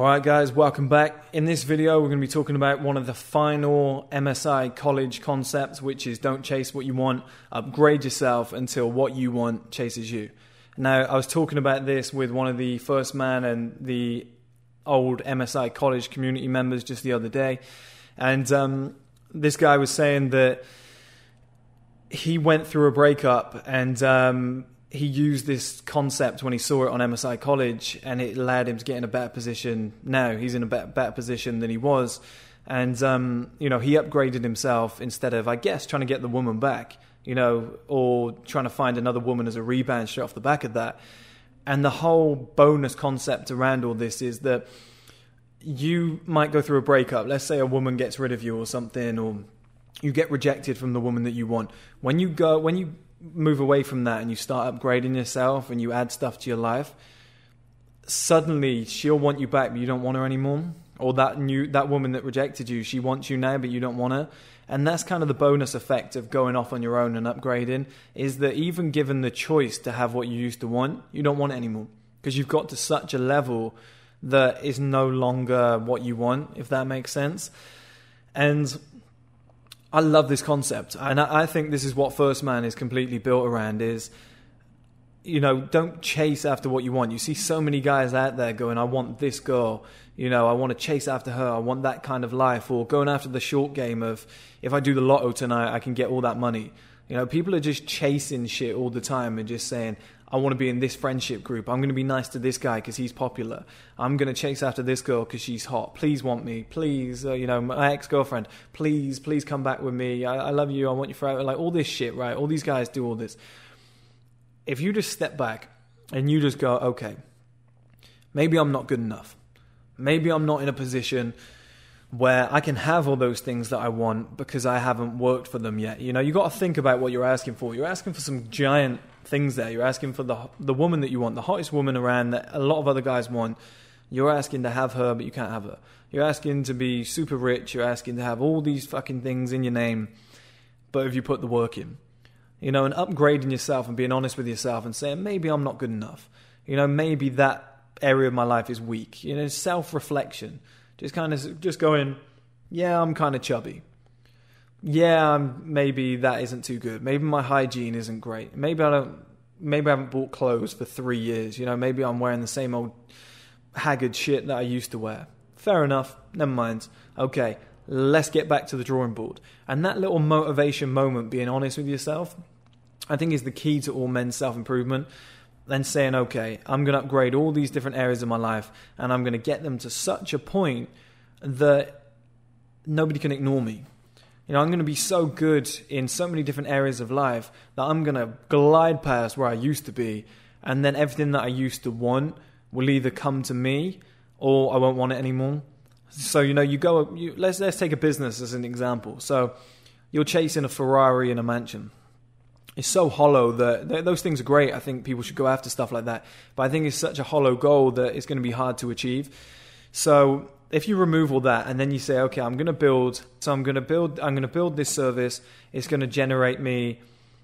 Alright, guys, welcome back. In this video, we're going to be talking about one of the final MSI college concepts, which is don't chase what you want, upgrade yourself until what you want chases you. Now, I was talking about this with one of the first man and the old MSI college community members just the other day, and um, this guy was saying that he went through a breakup and um, he used this concept when he saw it on MSI College, and it allowed him to get in a better position. Now he's in a better, better position than he was, and um, you know he upgraded himself instead of, I guess, trying to get the woman back, you know, or trying to find another woman as a rebound straight off the back of that. And the whole bonus concept around all this is that you might go through a breakup. Let's say a woman gets rid of you or something, or you get rejected from the woman that you want. When you go, when you move away from that and you start upgrading yourself and you add stuff to your life, suddenly she'll want you back, but you don't want her anymore. Or that new that woman that rejected you, she wants you now, but you don't want her. And that's kind of the bonus effect of going off on your own and upgrading. Is that even given the choice to have what you used to want, you don't want it anymore because you've got to such a level that is no longer what you want. If that makes sense. And I love this concept, and I, I think this is what First Man is completely built around. Is you know, don't chase after what you want. You see so many guys out there going, I want this girl, you know, I want to chase after her, I want that kind of life, or going after the short game of if I do the lotto tonight, I can get all that money. You know, people are just chasing shit all the time and just saying, I want to be in this friendship group. I'm going to be nice to this guy because he's popular. I'm going to chase after this girl because she's hot. Please want me. Please, uh, you know, my ex girlfriend. Please, please come back with me. I, I love you. I want you forever. Like all this shit, right? All these guys do all this. If you just step back and you just go, okay, maybe I'm not good enough. Maybe I'm not in a position where I can have all those things that I want because I haven't worked for them yet. You know, you got to think about what you're asking for. You're asking for some giant things there. You're asking for the the woman that you want, the hottest woman around that a lot of other guys want. You're asking to have her, but you can't have her. You're asking to be super rich. You're asking to have all these fucking things in your name, but if you put the work in, you know, and upgrading yourself and being honest with yourself and saying maybe I'm not good enough. You know, maybe that area of my life is weak. You know, self reflection. Just kind of just going, yeah, I'm kind of chubby yeah, um, maybe that isn't too good. Maybe my hygiene isn't great. Maybe I don't. Maybe I haven't bought clothes for three years. You know, maybe I'm wearing the same old haggard shit that I used to wear. Fair enough. Never mind. Okay, let's get back to the drawing board. And that little motivation moment, being honest with yourself, I think is the key to all men's self improvement. Then saying, okay, I'm going to upgrade all these different areas of my life, and I'm going to get them to such a point that nobody can ignore me you know, I'm going to be so good in so many different areas of life that I'm going to glide past where I used to be, and then everything that I used to want will either come to me or I won't want it anymore. So you know, you go. You, let's let's take a business as an example. So you're chasing a Ferrari in a mansion. It's so hollow that those things are great. I think people should go after stuff like that. But I think it's such a hollow goal that it's going to be hard to achieve. So if you remove all that and then you say, okay, I'm going to build, so I'm going to build, I'm going to build this service. It's going to generate me.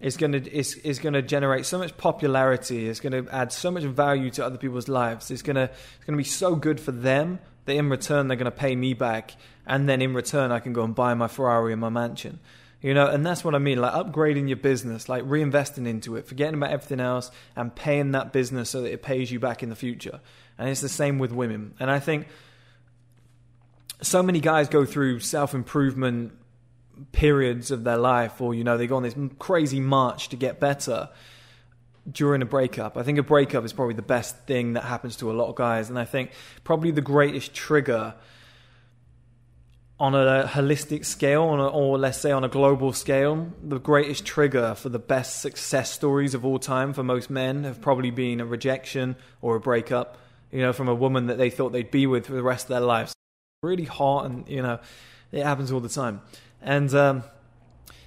It's going to it's, it's going to generate so much popularity. It's going to add so much value to other people's lives. It's going to it's going to be so good for them that in return they're going to pay me back, and then in return I can go and buy my Ferrari and my mansion. You know, and that's what I mean, like upgrading your business, like reinvesting into it, forgetting about everything else and paying that business so that it pays you back in the future. And it's the same with women. And I think so many guys go through self improvement periods of their life, or you know, they go on this crazy march to get better during a breakup. I think a breakup is probably the best thing that happens to a lot of guys, and I think probably the greatest trigger on a holistic scale, on a, or let's say on a global scale, the greatest trigger for the best success stories of all time for most men have probably been a rejection or a breakup, you know, from a woman that they thought they'd be with for the rest of their lives really hot, and you know, it happens all the time. And um,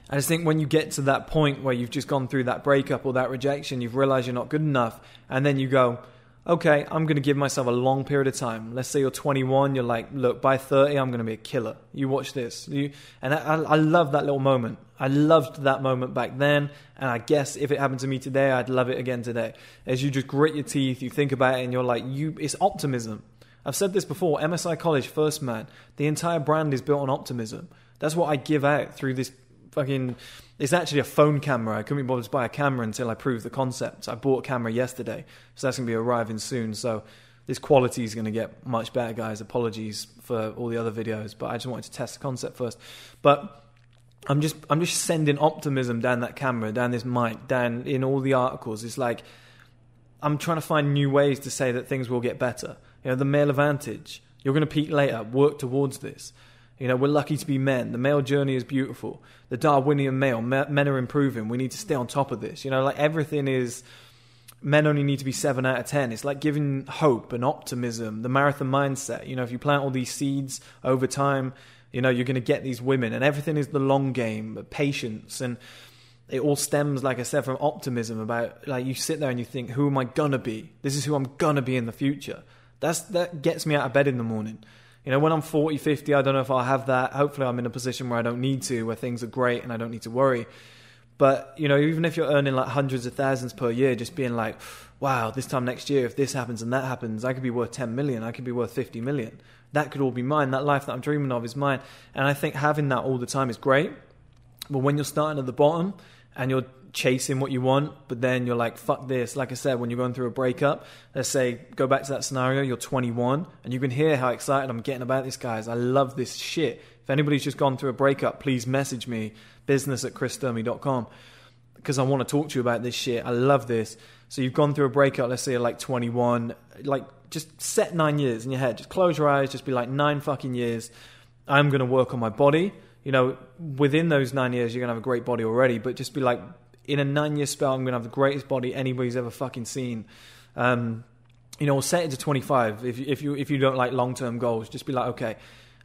I just think when you get to that point where you've just gone through that breakup or that rejection, you've realized you're not good enough, and then you go, okay, I'm going to give myself a long period of time. Let's say you're 21, you're like, look, by 30, I'm going to be a killer. You watch this. You, and I, I love that little moment. I loved that moment back then, and I guess if it happened to me today, I'd love it again today. As you just grit your teeth, you think about it, and you're like, you, it's optimism. I've said this before MSI College First Man, the entire brand is built on optimism. That's what I give out through this fucking. It's actually a phone camera. I couldn't be bothered to buy a camera until I proved the concept. I bought a camera yesterday, so that's going to be arriving soon. So this quality is going to get much better, guys. Apologies for all the other videos, but I just wanted to test the concept first. But I'm just I'm just sending optimism down that camera, down this mic, down in all the articles. It's like I'm trying to find new ways to say that things will get better. You know, the male advantage. You're going to peak later. Work towards this. You know, we're lucky to be men. The male journey is beautiful. The Darwinian male, men are improving. We need to stay on top of this. You know, like everything is. Men only need to be seven out of ten. It's like giving hope and optimism, the marathon mindset. You know, if you plant all these seeds over time, you know, you're going to get these women, and everything is the long game, patience, and it all stems, like I said, from optimism about like you sit there and you think, who am I gonna be? This is who I'm gonna be in the future. That's that gets me out of bed in the morning. You know, when I'm 40, 50, I don't know if I'll have that. Hopefully, I'm in a position where I don't need to, where things are great and I don't need to worry. But, you know, even if you're earning like hundreds of thousands per year, just being like, wow, this time next year, if this happens and that happens, I could be worth 10 million, I could be worth 50 million. That could all be mine. That life that I'm dreaming of is mine. And I think having that all the time is great. But when you're starting at the bottom and you're chasing what you want, but then you're like, fuck this. Like I said, when you're going through a breakup, let's say, go back to that scenario, you're 21, and you can hear how excited I'm getting about this, guys. I love this shit. If anybody's just gone through a breakup, please message me, business at chrissturmey.com, because I want to talk to you about this shit. I love this. So you've gone through a breakup, let's say you're like 21, like just set nine years in your head. Just close your eyes, just be like, nine fucking years. I'm going to work on my body. You know, within those nine years, you're going to have a great body already, but just be like, in a nine year spell, I'm going to have the greatest body anybody's ever fucking seen. Um, you know, set it to 25. If, if you if you don't like long term goals, just be like, okay,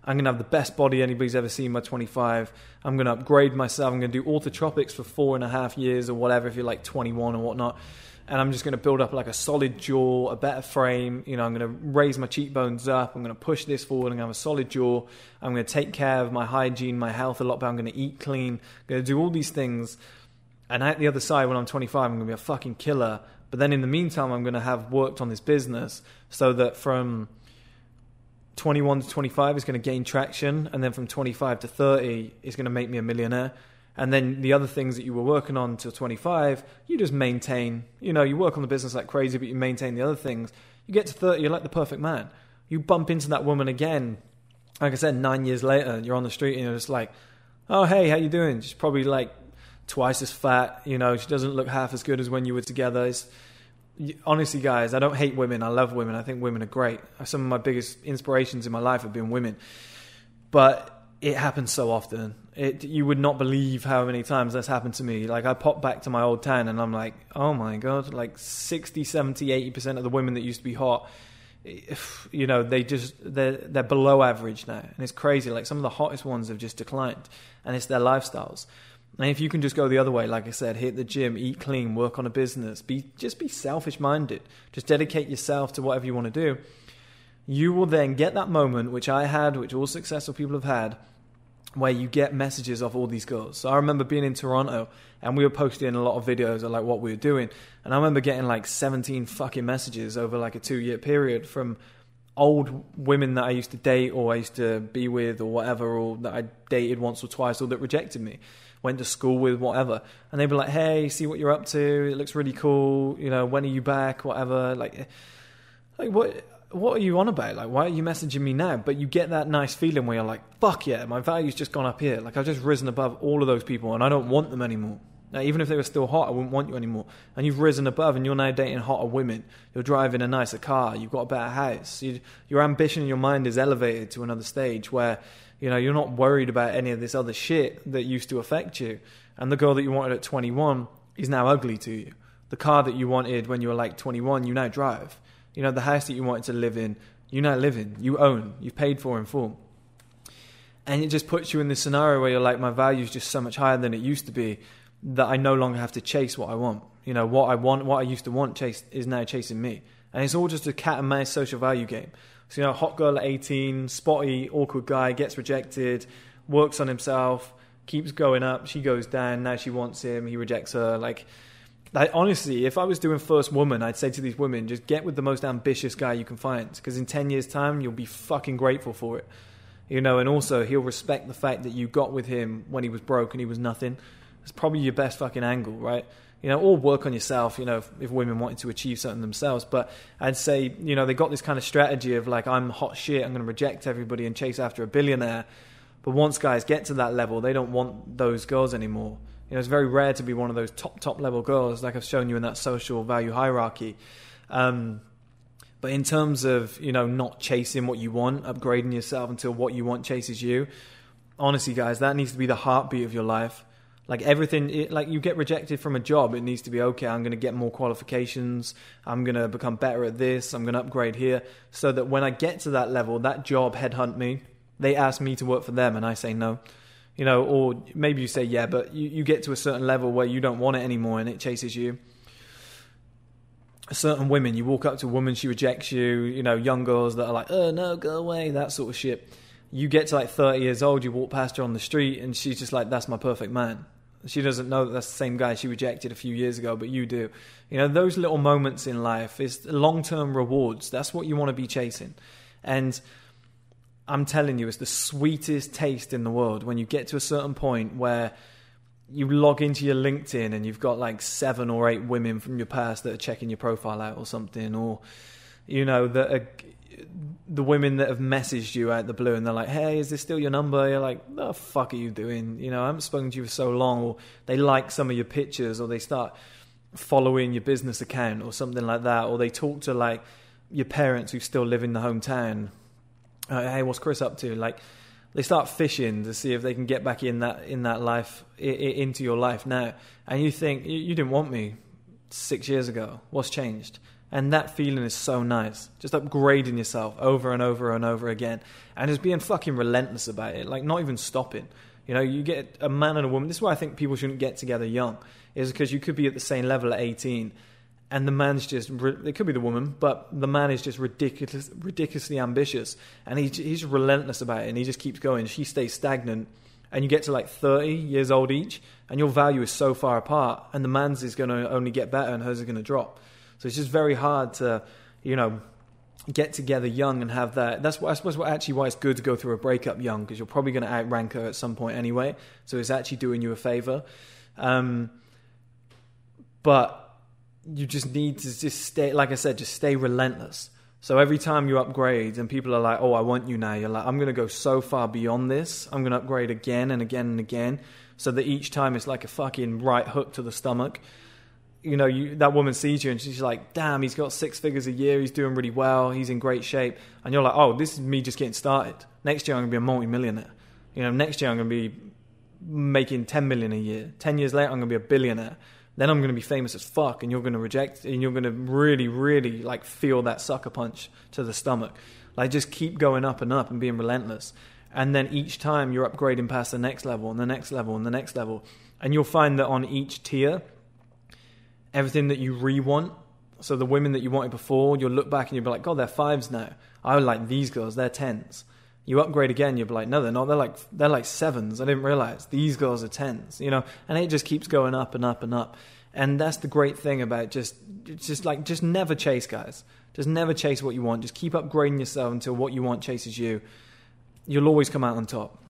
I'm going to have the best body anybody's ever seen by 25. I'm going to upgrade myself. I'm going to do orthotropics for four and a half years or whatever if you're like 21 or whatnot. And I'm just going to build up like a solid jaw, a better frame. You know, I'm going to raise my cheekbones up. I'm going to push this forward. I'm going to have a solid jaw. I'm going to take care of my hygiene, my health a lot better. I'm going to eat clean. I'm going to do all these things and at the other side, when I'm 25, I'm going to be a fucking killer. But then in the meantime, I'm going to have worked on this business so that from 21 to 25 is going to gain traction. And then from 25 to 30 is going to make me a millionaire. And then the other things that you were working on till 25, you just maintain. You know, you work on the business like crazy, but you maintain the other things. You get to 30, you're like the perfect man. You bump into that woman again. Like I said, nine years later, you're on the street and you're just like, oh, hey, how you doing? She's probably like twice as fat. You know, she doesn't look half as good as when you were together. It's, honestly, guys, I don't hate women. I love women. I think women are great. Some of my biggest inspirations in my life have been women. But it happens so often. It, you would not believe how many times that's happened to me. Like, I pop back to my old town and I'm like, oh my God, like 60, 70, 80% of the women that used to be hot, you know, they just, they're, they're below average now. And it's crazy. Like, some of the hottest ones have just declined. And it's their lifestyles. And if you can just go the other way, like I said, hit the gym, eat clean, work on a business, be just be selfish minded, just dedicate yourself to whatever you want to do, you will then get that moment which I had, which all successful people have had, where you get messages of all these girls. So I remember being in Toronto and we were posting a lot of videos of like what we were doing, and I remember getting like 17 fucking messages over like a two year period from old women that I used to date or I used to be with or whatever, or that I dated once or twice or that rejected me went to school with, whatever. And they'd be like, hey, see what you're up to. It looks really cool. You know, when are you back? Whatever. Like, like what? What are you on about? Like, why are you messaging me now? But you get that nice feeling where you're like, fuck yeah, my value's just gone up here. Like, I've just risen above all of those people and I don't want them anymore. Now, even if they were still hot, I wouldn't want you anymore. And you've risen above, and you're now dating hotter women. You're driving a nicer car. You've got a better house. You, your ambition in your mind is elevated to another stage where you know, you're not worried about any of this other shit that used to affect you. And the girl that you wanted at 21 is now ugly to you. The car that you wanted when you were like 21, you now drive. You know, the house that you wanted to live in, you now live in. You own. You've paid for in full. And it just puts you in this scenario where you're like, my value is just so much higher than it used to be that I no longer have to chase what I want. You know, what I want, what I used to want, chase is now chasing me. And it's all just a cat and mouse social value game. So, you know, hot girl at 18, spotty, awkward guy, gets rejected, works on himself, keeps going up. She goes down. Now she wants him. He rejects her. Like, I, honestly, if I was doing first woman, I'd say to these women, just get with the most ambitious guy you can find, because in ten years' time, you'll be fucking grateful for it. You know, and also he'll respect the fact that you got with him when he was broke and he was nothing. It's probably your best fucking angle, right? You know, or work on yourself. You know, if, if women wanted to achieve something themselves, but I'd say, you know, they got this kind of strategy of like, I'm hot shit. I'm going to reject everybody and chase after a billionaire. But once guys get to that level, they don't want those girls anymore. You know, it's very rare to be one of those top top level girls, like I've shown you in that social value hierarchy. Um, but in terms of you know not chasing what you want, upgrading yourself until what you want chases you, honestly, guys, that needs to be the heartbeat of your life. Like everything, it, like you get rejected from a job, it needs to be okay. I'm going to get more qualifications. I'm going to become better at this. I'm going to upgrade here, so that when I get to that level, that job headhunt me. They ask me to work for them, and I say no you know, or maybe you say yeah, but you, you get to a certain level where you don't want it anymore and it chases you. Certain women, you walk up to a woman, she rejects you. You know, young girls that are like, "Oh no, go away," that sort of shit. You get to like thirty years old, you walk past her on the street, and she's just like, "That's my perfect man." She doesn't know that that's the same guy she rejected a few years ago, but you do. You know, those little moments in life is long term rewards. That's what you want to be chasing, and I'm telling you, it's the sweetest taste in the world when you get to a certain point where you log into your LinkedIn and you've got like seven or eight women from your past that are checking your profile out or something, or you know that are, the women that have messaged you out the blue and they're like, "Hey, is this still your number?" You're like, "The fuck are you doing?" You know, I haven't spoken to you for so long, or they like some of your pictures, or they start following your business account or something like that, or they talk to like your parents who still live in the hometown uh, hey, what's Chris up to? Like, they start fishing to see if they can get back in that in that life I- into your life now, and you think you, you didn't want me six years ago. What's changed? And that feeling is so nice. Just upgrading yourself over and over and over again, and just being fucking relentless about it. Like not even stopping. You know, you get a man and a woman. This is why I think people shouldn't get together young, is because you could be at the same level at 18 and the man's just it could be the woman but the man is just ridiculous ridiculously ambitious. And he, he's relentless about it and he just keeps going. She stays stagnant. And you get to like 30 years old each and your value is so far apart and the man's is going to only get better and hers is going to drop. So it's just very hard to you know get together young and have that. That's what i suppose what actually why it's good to go through a breakup young because you're probably going to outrank her at some point anyway. So it's actually doing you a favor. Um, but you just need to just stay, like I said, just stay relentless. So every time you upgrade and people are like, oh, I want you now, you're like, I'm going to go so far beyond this. I'm going to upgrade again and again and again. So that each time it's like a fucking right hook to the stomach. You know, you, that woman sees you and she's like, damn, he's got six figures a year. He's doing really well. He's in great shape. And you're like, oh, this is me just getting started. Next year, I'm going to be a multimillionaire. You know, next year, I'm going to be making 10 million a year. 10 years later, I'm going to be a billionaire then I'm going to be famous as fuck, and you're going to reject, and you're going to really, really like feel that sucker punch to the stomach. Like just keep going up and up and being relentless, and then each time you're upgrading past the next level and the next level and the next level, and you'll find that on each tier, everything that you re-want. So the women that you wanted before, you'll look back and you'll be like, God, they're fives now. I like these girls, they're tens. You upgrade again, you'll be like, no, they're not. They're like they're like sevens. I didn't realize these girls are tens. You know, and it just keeps going up and up and up. And that's the great thing about just just like just never chase guys. Just never chase what you want. Just keep upgrading yourself until what you want chases you. You'll always come out on top.